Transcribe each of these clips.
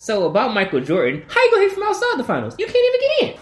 So about Michael Jordan, how you gonna hit from outside the finals? You can't even get in.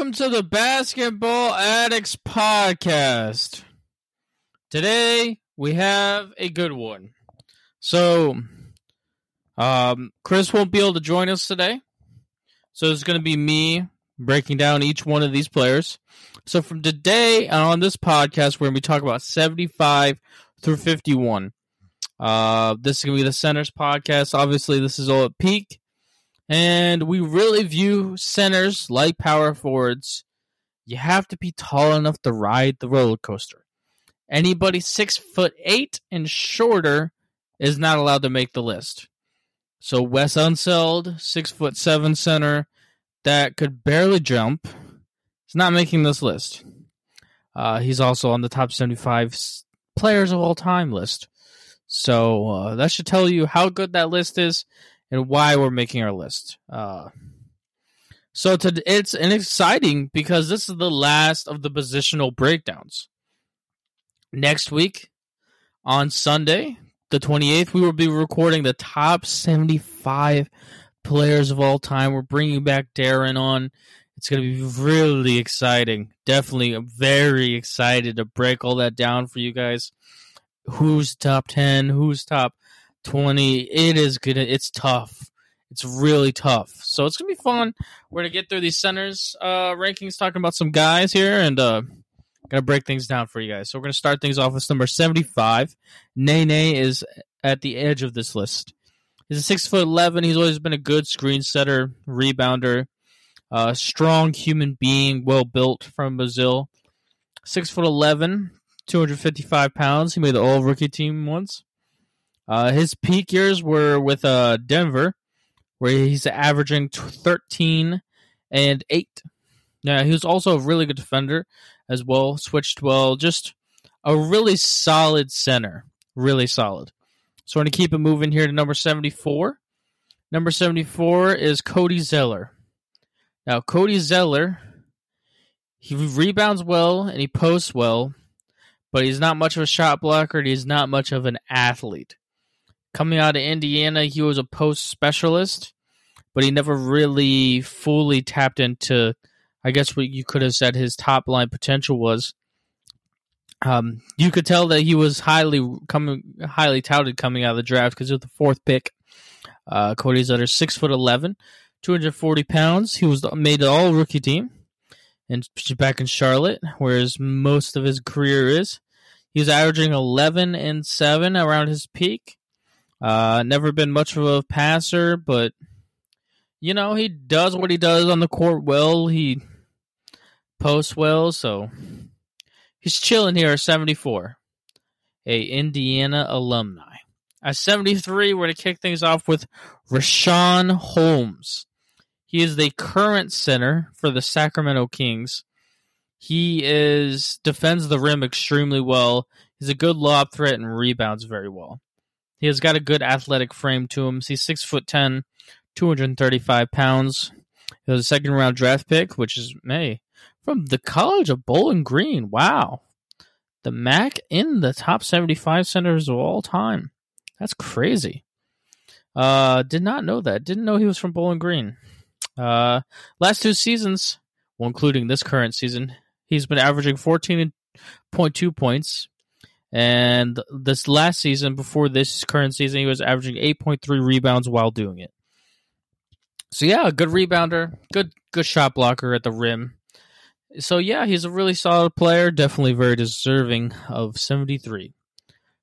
Welcome to the Basketball Addicts Podcast. Today we have a good one. So, um, Chris won't be able to join us today. So it's going to be me breaking down each one of these players. So from today on this podcast, we're going to be talking about 75 through 51. Uh, this is going to be the centers podcast. Obviously, this is all at peak. And we really view centers like power forwards. You have to be tall enough to ride the roller coaster. Anybody six foot eight and shorter is not allowed to make the list. So Wes Unseld, six foot seven center that could barely jump, is not making this list. Uh, he's also on the top 75 players of all time list. So uh, that should tell you how good that list is and why we're making our list. Uh, so to, it's an exciting because this is the last of the positional breakdowns. Next week on Sunday, the 28th, we will be recording the top 75 players of all time. We're bringing back Darren on. It's going to be really exciting. Definitely very excited to break all that down for you guys. Who's top 10? Who's top 20. It is good. It's tough. It's really tough. So it's gonna be fun. We're gonna get through these centers uh, rankings, talking about some guys here, and uh, gonna break things down for you guys. So we're gonna start things off with number 75. Nene is at the edge of this list. He's a six foot eleven. He's always been a good screen setter, rebounder, uh, strong human being, well built from Brazil. Six foot eleven, 255 pounds. He made the All Rookie team once. Uh, his peak years were with uh, Denver, where he's averaging 13 and 8. Yeah, he was also a really good defender as well, switched well, just a really solid center. Really solid. So we're going to keep it moving here to number 74. Number 74 is Cody Zeller. Now, Cody Zeller, he rebounds well and he posts well, but he's not much of a shot blocker and he's not much of an athlete coming out of Indiana, he was a post specialist, but he never really fully tapped into, I guess, what you could have said his top line potential was. Um, you could tell that he was highly coming, highly touted coming out of the draft because of the fourth pick. Uh, Cody's under six foot eleven, 240 pounds. He was made all rookie team, and back in Charlotte, whereas most of his career is. He was averaging 11 and seven around his peak. Uh, never been much of a passer, but you know he does what he does on the court well. He posts well, so he's chilling here at 74, a Indiana alumni. At 73, we're going to kick things off with Richaun Holmes. He is the current center for the Sacramento Kings. He is defends the rim extremely well. He's a good lob threat and rebounds very well. He has got a good athletic frame to him. He's six foot ten, 235 pounds. He was a second round draft pick, which is May from the College of Bowling Green. Wow. The MAC in the top 75 centers of all time. That's crazy. Uh, did not know that. Didn't know he was from Bowling Green. Uh, last two seasons, well, including this current season, he's been averaging 14.2 points, And this last season, before this current season, he was averaging 8.3 rebounds while doing it. So yeah, a good rebounder, good good shot blocker at the rim. So yeah, he's a really solid player, definitely very deserving of 73.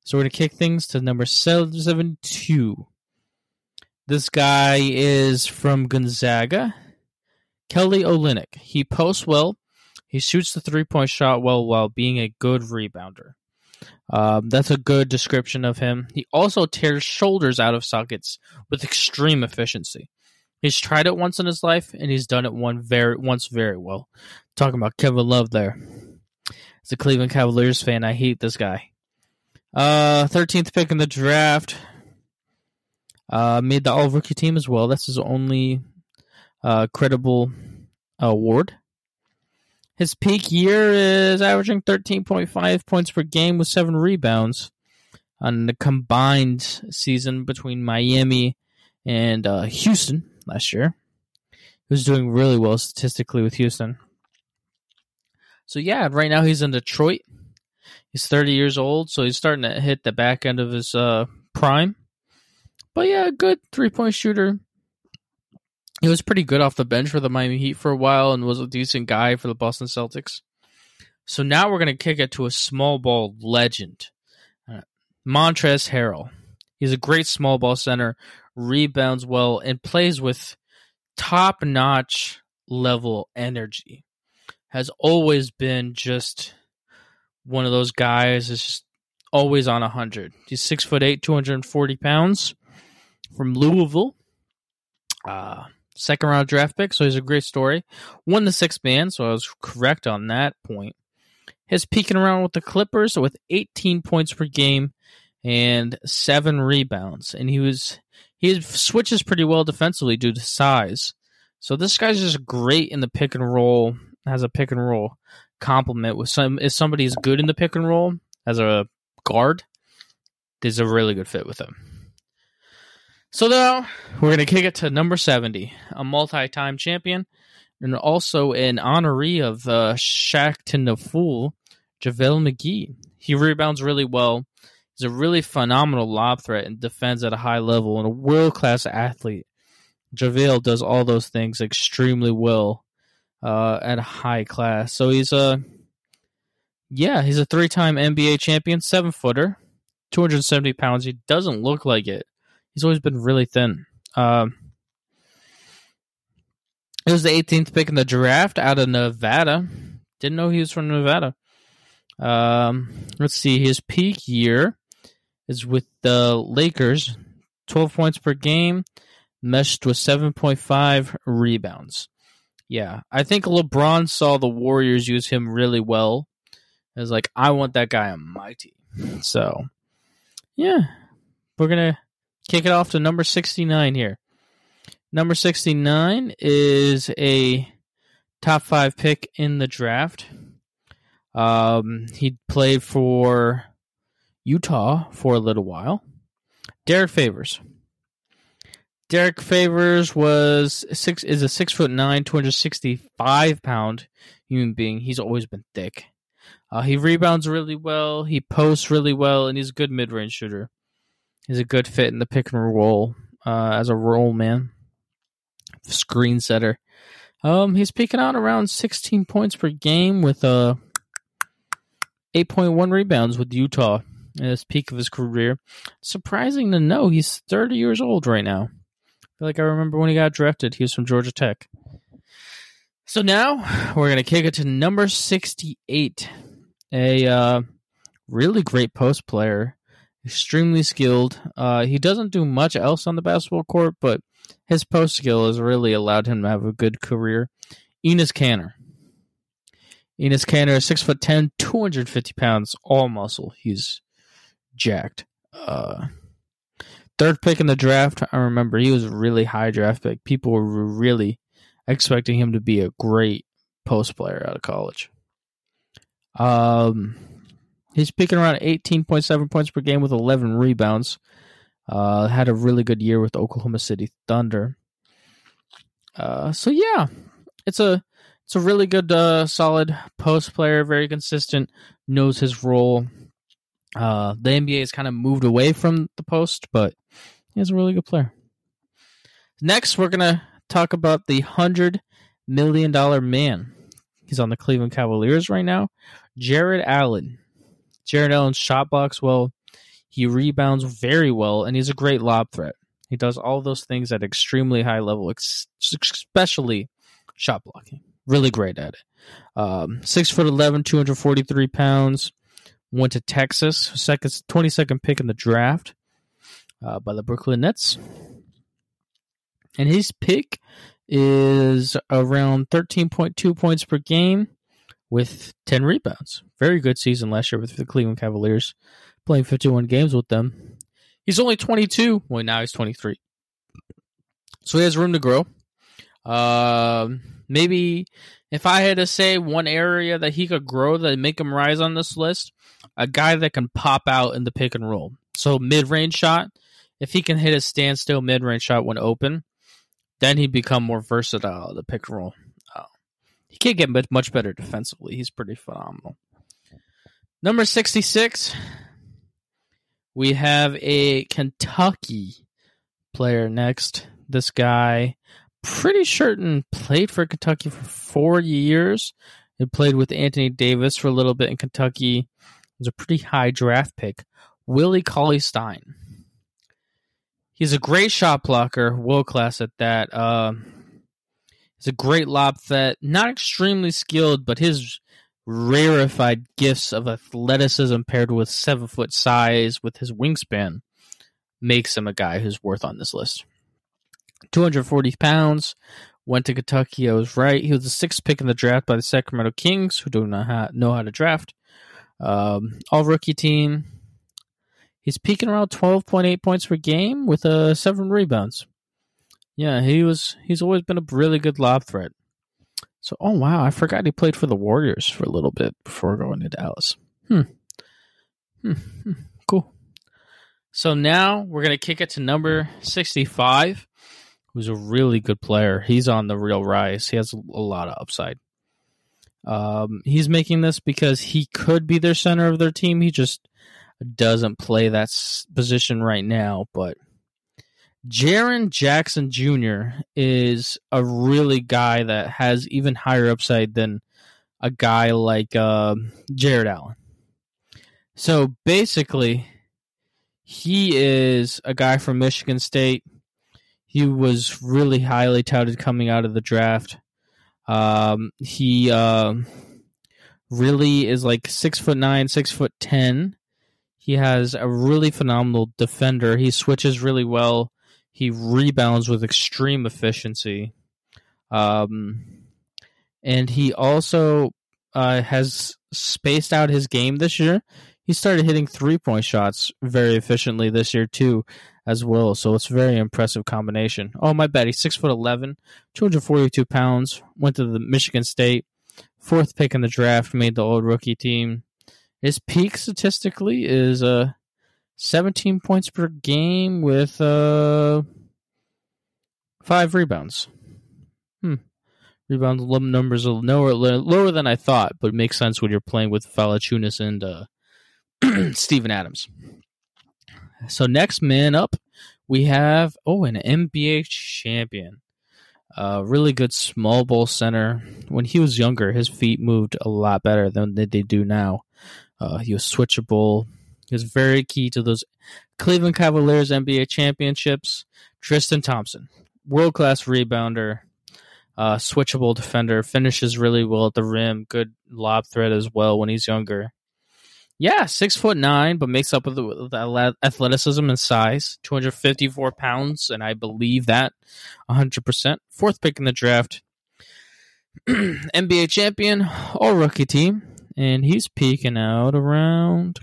So we're to kick things to number 72. This guy is from Gonzaga. Kelly Olynyk. He posts well. He shoots the three point shot well while being a good rebounder. Um, that's a good description of him. He also tears shoulders out of sockets with extreme efficiency. He's tried it once in his life, and he's done it one very once very well. Talking about Kevin Love there. As a Cleveland Cavaliers fan, I hate this guy. Uh, thirteenth pick in the draft. Uh, made the All Rookie team as well. That's his only uh, credible award. His peak year is averaging 13.5 points per game with seven rebounds on the combined season between Miami and uh, Houston last year. He was doing really well statistically with Houston. So, yeah, right now he's in Detroit. He's 30 years old, so he's starting to hit the back end of his uh, prime. But yeah, good three point shooter. He was pretty good off the bench for the Miami Heat for a while and was a decent guy for the Boston Celtics. So now we're going to kick it to a small ball legend, uh, Montrezl Harrell. He's a great small ball center, rebounds well, and plays with top notch level energy. Has always been just one of those guys. Is just always on a hundred. He's six foot eight, two hundred and forty pounds from Louisville. Uh, second round draft pick, so he's a great story. Won the sixth man, so I was correct on that point. His peaking around with the Clippers with 18 points per game and seven rebounds, and he was he switches pretty well defensively due to size. So this guy's just great in the pick and roll. Has a pick and roll complement with some. If somebody's good in the pick and roll as a guard, there's a really good fit with him. So now we're going to kick it to number 70, a multi time champion and also an honoree of uh, Shaqtin' the Fool, JaVale McGee. He rebounds really well. He's a really phenomenal lob threat and defends at a high level and a world class athlete. JaVale does all those things extremely well uh, at a high class. So he's a, yeah, he's a three time NBA champion, seven footer, 270 pounds. He doesn't look like it he's always been really thin. Um, it was the 18th pick in the draft out of Nevada. Didn't know he was from Nevada. Um, let's see. His peak year is with the Lakers, 12 points per game, meshed with 7.5 rebounds. Yeah, I think LeBron saw the Warriors use him really well. Was like, I want that guy on my team. So, yeah, we're to kick it off to number 69 here. Number 69 is a top five pick in the draft. Um, he played for Utah for a little while. Derrick Favors. Derrick Favors was six is a six foot nine, two hundred sixty five pound human being. He's always been thick. Uh, he rebounds really well. He posts really well, and he's a good mid range shooter. He's a good fit in the pick and roll uh, as a roll man, screen setter. Um, he's peaking out around 16 points per game with uh, 8.1 rebounds with Utah at his peak of his career. Surprising to know he's 30 years old right now. I feel like I remember when he got drafted, he was from Georgia Tech. So now we're going to kick it to number 68, a uh, really great post player extremely skilled. Uh, he doesn't do much else on the basketball court, but his post skill has really allowed him to have a good career. Enes Kanter. Enes Kanter is six foot ten, 250 pounds, all muscle. He's jacked. Uh, third pick in the draft. I remember he was a really high draft pick. People were really expecting him to be a great post player out of college. Um, He's picking around 18.7 points per game with 11 rebounds. Uh, had a really good year with Oklahoma City Thunder. Uh, so yeah, it's a it's a really good, uh, solid post player. Very consistent, knows his role. Uh, the NBA has kind of moved away from the post, but he's a really good player. Next, we're gonna talk about the hundred million dollar man. He's on the Cleveland Cavaliers right now. Jarrett Allen. Jarrett Allen shot blocks well. He rebounds very well, and he's a great lob threat. He does all those things at extremely high level, especially shot blocking. Really great at it. Um, six foot 11, 243 pounds. Went to Texas, second, 22nd pick in the draft uh, by the Brooklyn Nets. And his pick is around 13.2 points per game with 10 rebounds. Very good season last year with the Cleveland Cavaliers, playing 51 games with them. He's only 22. Well, now he's 23. So he has room to grow. Uh, maybe if I had to say one area that he could grow that make him rise on this list, a guy that can pop out in the pick and roll. So mid range shot, if he can hit a standstill mid range shot when open, then he'd become more versatile the pick and roll. He can't get much better defensively. He's pretty phenomenal. Number 66, we have a Kentucky player next. This guy, pretty certain, played for Kentucky for four years. He played with Anthony Davis for a little bit in Kentucky. It was a pretty high draft pick. Willie Cauley Stein. He's a great shot blocker, world class at that. Uh, he's a great lob threat, not extremely skilled, but his rarefied gifts of athleticism paired with seven foot size with his wingspan makes him a guy who's worth on this list. 240 pounds, went to Kentucky. I was right. He was the sixth pick in the draft by the Sacramento Kings, who do not know how to draft. Um, all rookie team. He's peaking around 12.8 points per game with uh, seven rebounds. Yeah, he was. He's always been a really good lob threat. So, oh wow, I forgot he played for the Warriors for a little bit before going to Dallas. Hmm. Hmm. hmm. Cool. So now we're gonna kick it to number 65, who's a really good player. He's on the real rise. He has a lot of upside. Um, he's making this because he could be their center of their team. He just doesn't play that position right now, but Jaren Jackson Jr. is a really guy that has even higher upside than a guy like uh, Jarrett Allen. So basically, he is a guy from Michigan State. He was really highly touted coming out of the draft. Um, he uh, really is like six foot nine, six foot ten. He has a really phenomenal defender. He switches really well. He rebounds with extreme efficiency. Um, and he also uh, has spaced out his game this year. He started hitting three point shots very efficiently this year too, as well. So it's a very impressive combination. Oh my bad, he's six foot eleven, two hundred forty two pounds. Went to the Michigan State, fourth pick in the draft, made the old rookie team. His peak statistically is uh 17 points per game with uh five rebounds. Hmm. Rebound numbers are lower lower than I thought, but it makes sense when you're playing with Valanciunas and uh, Steven Adams. So next man up, we have oh an NBA champion, uh, really good small ball center. When he was younger, his feet moved a lot better than they do now. Uh, he was switchable. Was very key to those Cleveland Cavaliers NBA championships. Tristan Thompson, world class rebounder, uh, switchable defender, finishes really well at the rim, good lob threat as well when he's younger. Yeah, six foot nine, but makes up with the, athleticism and size. Two hundred fifty four pounds, and I believe that hundred percent. Fourth pick in the draft, NBA champion, all rookie team and he's peaking out around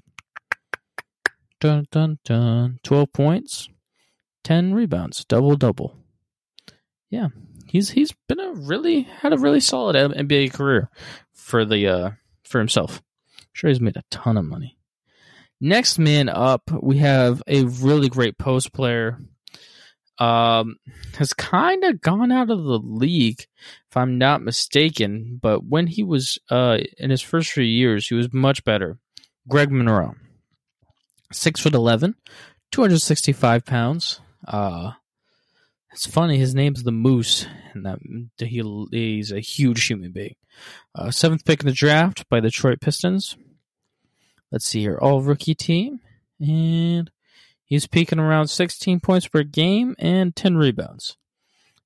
dun dun dun 12 points 10 rebounds double double yeah he's he's been a really had a really solid nba career for the uh for himself I'm sure he's made a ton of money next man up we have a really great post player um, has kind of gone out of the league, if I'm not mistaken. But when he was uh, in his first few years, he was much better. Greg Monroe. Six foot eleven, 265 pounds. Uh, it's funny. His name's the Moose, and that he, he's a huge human being. Uh, seventh pick in the draft by the Detroit Pistons. Let's see here, all rookie team, and he's peaking around 16 points per game and 10 rebounds.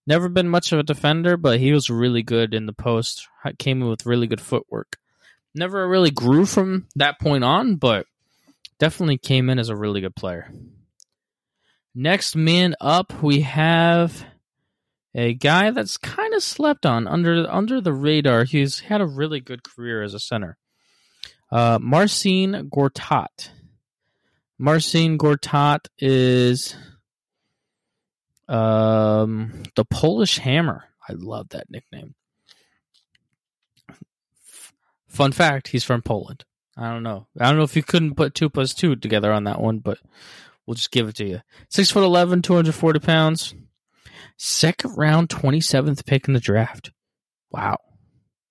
Never been much of a defender, but he was really good in the post. Came in with really good footwork. Never really grew from that point on, but definitely came in as a really good player. Next man up, we have a guy that's kind of slept on under under the radar. He's had a really good career as a center. Uh, Marcin Gortat. Marcin Gortat is um, the Polish Hammer. I love that nickname. Fun fact: He's from Poland. I don't know. I don't know if you couldn't put two plus two together on that one, but We'll just give it to you. Six foot 11, 240 pounds. Second round, 27th pick in the draft. Wow.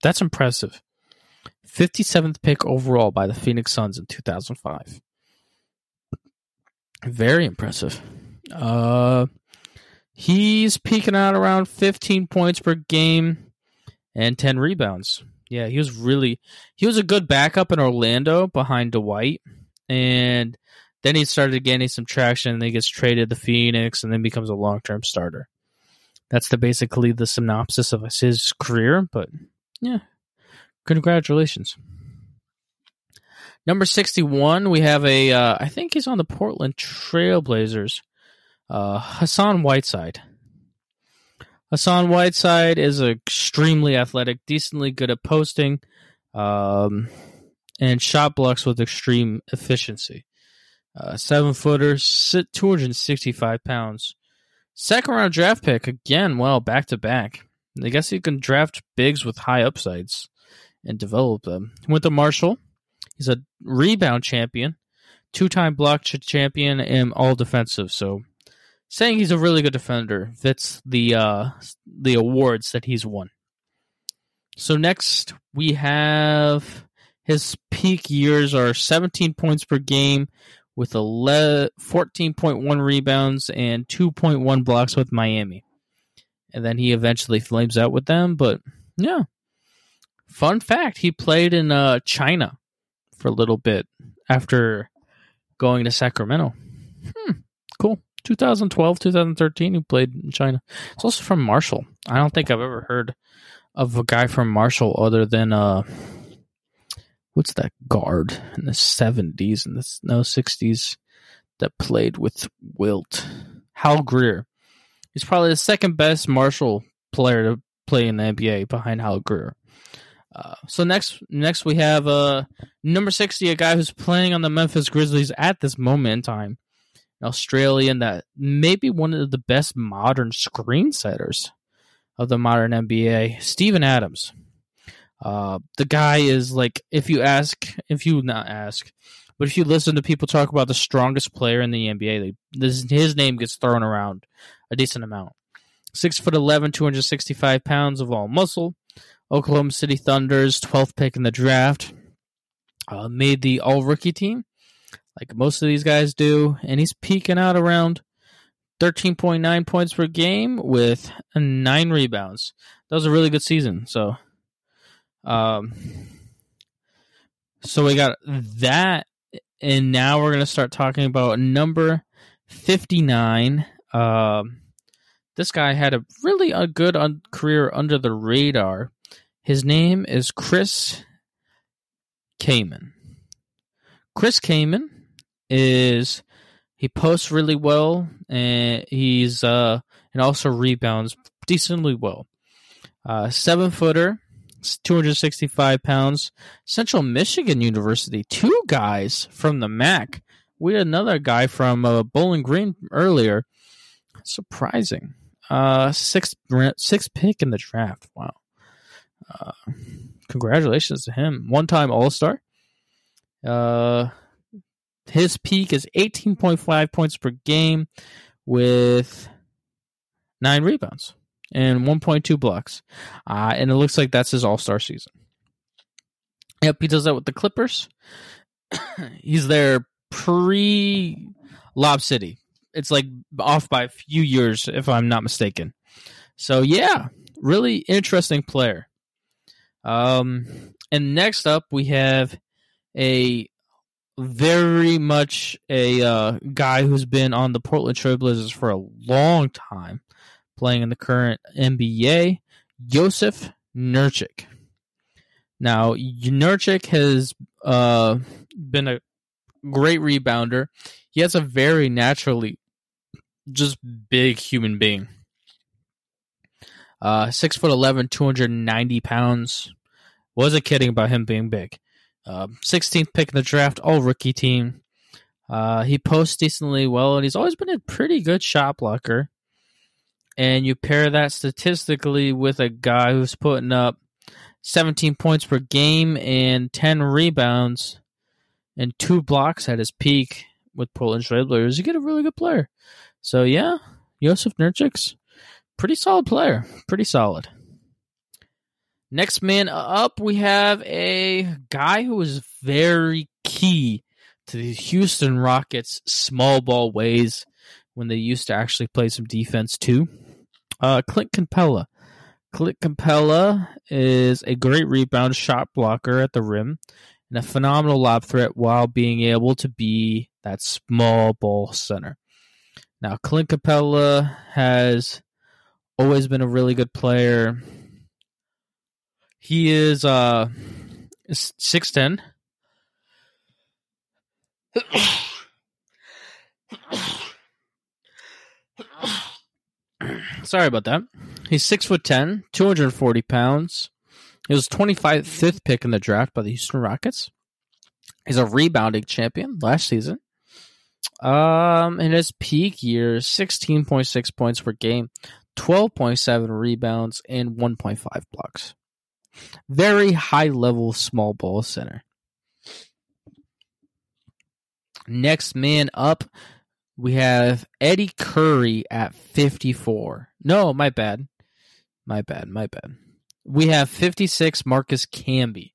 That's impressive. 57th pick overall by the Phoenix Suns in 2005. Very impressive. Uh, he's peaking out around 15 points per game and 10 rebounds. Yeah, he was really he was a good backup in Orlando behind Dwight and then he started gaining some traction, and then he gets traded to Phoenix, and then becomes a long term starter. That's the basically the synopsis of his career. But yeah, congratulations. Number sixty-one, we have a. Uh, I think he's on the Portland Trailblazers. Uh, Hassan Whiteside. Hassan Whiteside is extremely athletic, decently good at posting, um, and shot blocks with extreme efficiency. Uh, seven footer, 265 pounds. Second round draft pick again. Well, back to back. I guess you can draft bigs with high upsides and develop them. Went to Marshall. He's a rebound champion, two time block champion, and all defensive. So, saying he's a really good defender fits the uh, the awards that he's won. So next we have his peak years are 17 points per game with a 14.1 rebounds and 2.1 blocks with Miami. And then he eventually flames out with them. But yeah, fun fact he played in uh, China for a little bit after going to Sacramento. Hmm, cool. 2012, 2013, who played in China. It's also from Marshall. I don't think I've ever heard of a guy from Marshall other than uh, what's that guard in the 70s and the no 60s that played with Wilt? Hal Greer. He's probably the second best Marshall player to play in the NBA behind Hal Greer. Uh, so next, next we have uh, number sixty, a guy who's playing on the Memphis Grizzlies at this moment in time, Australian that may be one of the best modern screen setters of the modern NBA, Steven Adams. Uh, the guy is like, if you ask, if you not ask, but if you listen to people talk about the strongest player in the NBA, they, this, his name gets thrown around a decent amount. Six foot 11, 265 pounds of all muscle. Oklahoma City Thunder's 12th pick in the draft. Uh, made the all rookie team, like most of these guys do, and he's peaking out around 13.9 points per game with nine rebounds. That was a really good season. So um, so we got that, and now we're gonna start talking about number fifty nine. Um, this guy had a really a good un- career under the radar. His name is Chris Kaman. Chris Kaman is he posts really well and he's uh and also rebounds decently well. Uh, seven footer, 265 pounds. Central Michigan University, two guys from the MAC. We had another guy from uh, Bowling Green earlier. Surprising. Uh, sixth sixth pick in the draft. Wow. Uh, congratulations to him. One time All Star. Uh, his peak is 18.5 points per game with nine rebounds and 1.2 blocks. Uh, and it looks like that's his all star season. Yep, he does that with the Clippers. He's there pre Lob City. It's like off by a few years, if I'm not mistaken. So yeah, really interesting player. Um, and next up we have a very much a uh, guy who's been on the Portland Trailblazers for a long time, playing in the current NBA, Jusuf Nurkic. Now, Nurkic has uh, been a great rebounder. He has a very naturally just big human being. Uh, six foot 11, 290 pounds. Wasn't kidding about him being big. Uh, 16th pick in the draft, all rookie team. Uh, he posts decently well, and he's always been a pretty good shot blocker. And you pair that statistically with a guy who's putting up 17 points per game and 10 rebounds and two blocks at his peak with Portland Trailblazers, you get a really good player. So yeah, Jusuf Nurkic's pretty solid player, pretty solid. Next man up, we have a guy who is very key to the Houston Rockets' small ball ways when they used to actually play some defense too. Uh, Clint Capela. Clint Capela is a great rebound shot blocker at the rim and a phenomenal lob threat while being able to be that small ball center. Now, Clint Capela has always been a really good player. He is uh six ten. Sorry about that. He's six foot ten, 240 pounds. He was 25th pick in the draft by the Houston Rockets. He's a rebounding champion last season. Um, in his peak year, 16.6 points per game, 12.7 rebounds, and 1.5 blocks. Very high level small ball center. Next man up, we have Eddy Curry at 54. No, my bad. My bad. My bad. We have 56 Marcus Camby.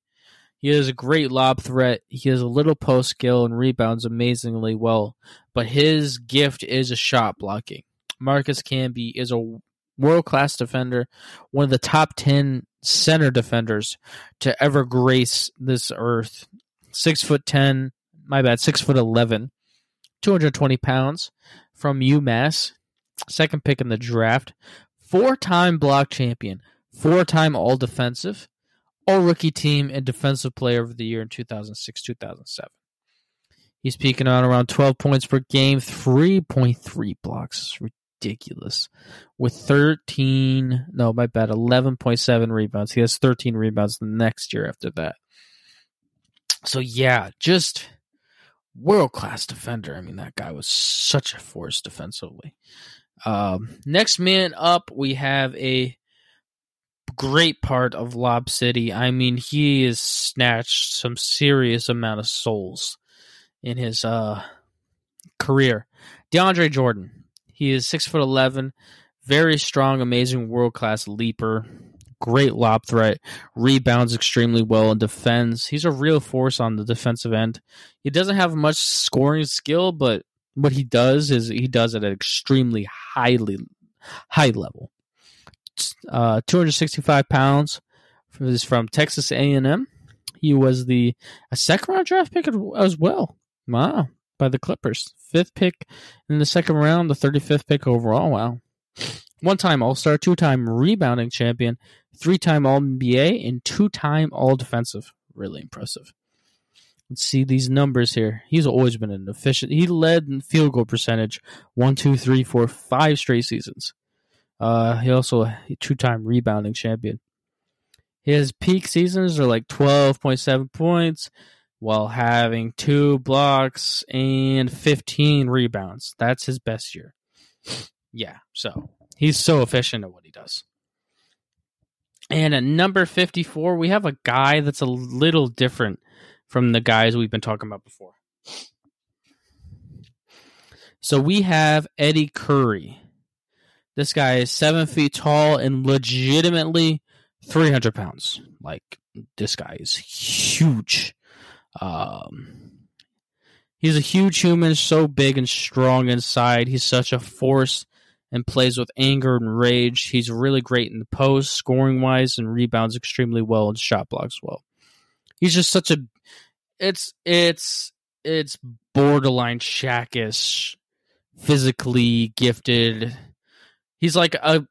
He has a great lob threat. He has a little post skill and rebounds amazingly well, but his gift is a shot blocking. Marcus Camby is a world class defender, one of the top 10 center defenders to ever grace this earth. Six foot 10, my bad, six foot 11, 220 pounds from UMass, second pick in the draft, four time block champion, four time all defensive, all rookie team, and defensive player of the year in 2006 2007. He's peaking on around 12 points per game, 3.3 blocks. Ridiculous. With 13, no, my bad, 11.7 rebounds. He has 13 rebounds the next year after that. So, yeah, just world class defender. I mean, that guy was such a force defensively. Um, next man up, we have a great part of Lob City. I mean, he has snatched some serious amount of souls in his uh, career. DeAndre Jordan. He is six foot eleven, very strong, amazing, world class leaper. Great lob threat, rebounds extremely well, and defends. He's a real force on the defensive end. He doesn't have much scoring skill, but what he does is he does it at extremely highly high level uh, 265 pounds. Is from Texas A&M. He was the a second round draft pick as well. Wow, by the Clippers, fifth pick in the second round, the 35th pick overall. Wow, one time All Star, two time rebounding champion, three time All NBA, and two time All Defensive. Really impressive. Let's see these numbers here. He's always been an efficient. He led in field goal percentage one, two, three, four, five straight seasons. Uh, he also a two-time rebounding champion. His peak seasons are like 12.7 points while having two blocks and 15 rebounds. That's his best year. Yeah, so he's so efficient at what he does. And at number 54, we have a guy that's a little different from the guys we've been talking about before. So we have Eddy Curry. This guy is seven feet tall and legitimately 300 pounds. Like, this guy is huge. Um, He's a huge human, so big and strong inside. He's such a force and plays with anger and rage. He's really great in the post, scoring wise, and rebounds extremely well and shot blocks well. He's just such a it's it's it's borderline Shaq-ish, physically gifted. He's like a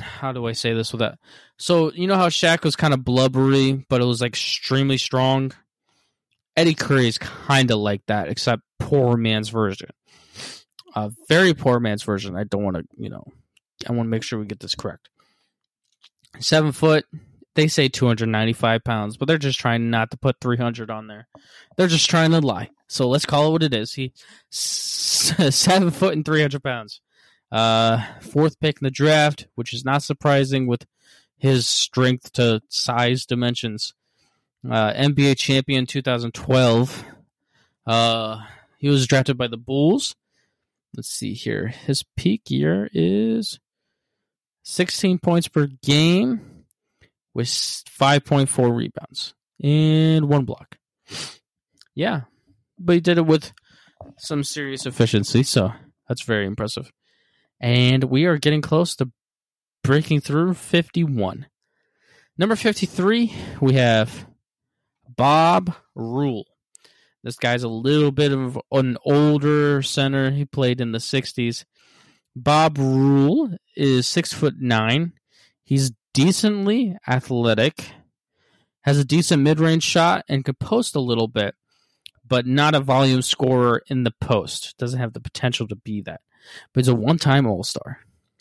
how do I say this with that? So you know how Shaq was kind of blubbery, but it was like extremely strong. Eddy Curry is kind of like that, except poor man's version. A very poor man's version. I don't want to, you know, I want to make sure we get this correct. Seven foot. They say 295 pounds, but they're just trying not to put 300 on there. They're just trying to lie. So let's call it what it is. He seven foot and 300 pounds. Uh, fourth pick in the draft, which is not surprising with his strength to size dimensions. Uh, NBA champion 2012. Uh, he was drafted by the Bulls. Let's see here. His peak year is 16 points per game with 5.4 rebounds and one block. Yeah, but he did it with some serious efficiency, so that's very impressive. And we are getting close to breaking through 51. Number 53, we have Bob Rule. This guy's a little bit of an older center. He played in the 60s. Bob Rule is six foot nine. He's decently athletic, has a decent mid range shot, and could post a little bit, but not a volume scorer in the post. Doesn't have the potential to be that. But he's a one time All Star.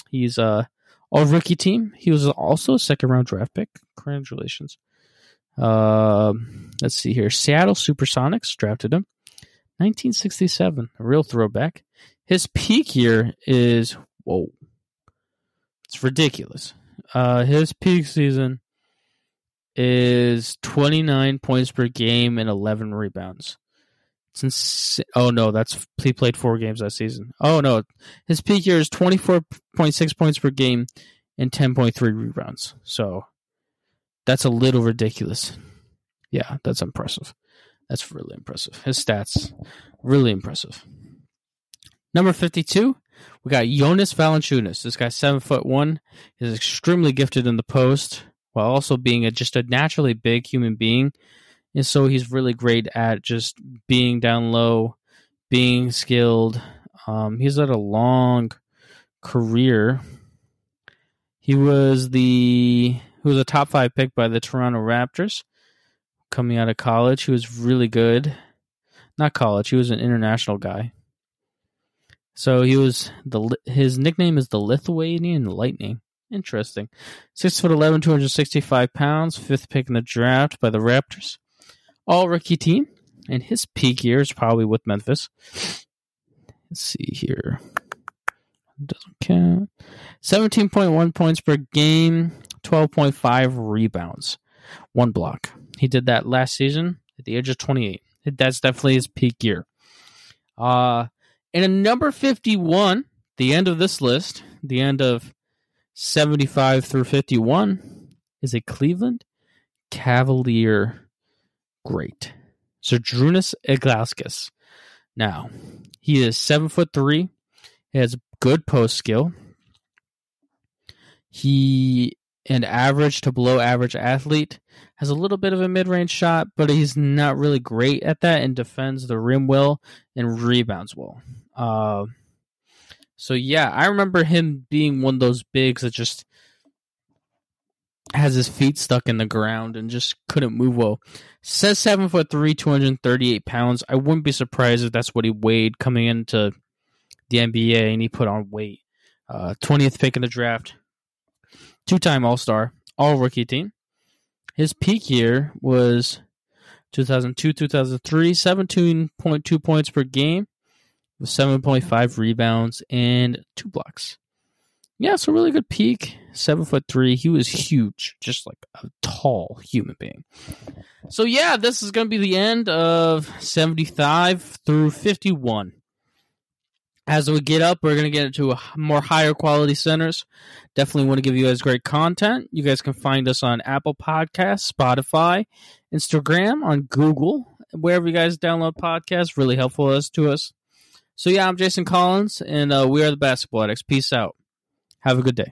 He's a all rookie team. He was also a second round draft pick. Congratulations. Uh, let's see here. Seattle Supersonics drafted him. 1967, a real throwback. His peak year is whoa. It's ridiculous. Uh, his peak season is 29 points per game and 11 rebounds. Since oh no, that's he played four games that season. Oh no, his peak year is 24.6 points per game and 10.3 rebounds. So that's a little ridiculous. Yeah, that's impressive. That's really impressive. His stats, really impressive. Number 52, we got Jonas Valanciunas. This guy's seven foot one. He's extremely gifted in the post, while also being a, just a naturally big human being. And so he's really great at just being down low, being skilled. Um, he's had a long career. He was the who was a top five pick by the Toronto Raptors coming out of college. He was really good. Not college. He was an international guy. So he was the his nickname is the Lithuanian Lightning. Interesting. Six foot eleven, two hundred sixty five pounds. Fifth pick in the draft by the Raptors. All rookie team, and his peak year is probably with Memphis. Let's see here. Doesn't count. Seventeen point one points per game. 12.5 rebounds, one block. He did that last season at the age of 28. That's definitely his peak year. Uh, and a number 51, the end of this list, the end of 75 through 51, is a Cleveland Cavalier great. Zydrunas Ilgauskas. Now, he is seven foot three. He has good post skill. He an average to below average athlete. Has a little bit of a mid range shot, but he's not really great at that and defends the rim well and rebounds well. Uh, so yeah, I remember him being one of those bigs that just has his feet stuck in the ground and just couldn't move well. Says seven foot three, two hundred thirty eight pounds. I wouldn't be surprised if that's what he weighed coming into the NBA and he put on weight. Uh, twentieth pick in the draft two time All Star, all rookie team. His peak year was 2002 2003, 17.2 points per game with 7.5 rebounds and two blocks. Yeah, it's a really good peak. Seven foot three. He was huge, just like a tall human being. So yeah, this is going to be the end of 75 through 51 as we get up, we're going to get into more higher quality centers. Definitely want to give you guys great content. You guys can find us on Apple Podcasts, Spotify, Instagram, on Google, wherever you guys download podcasts. Really helpful as to us. So yeah, I'm Jason Collins, and uh, we are the Basketball Addicts. Peace out. Have a good day.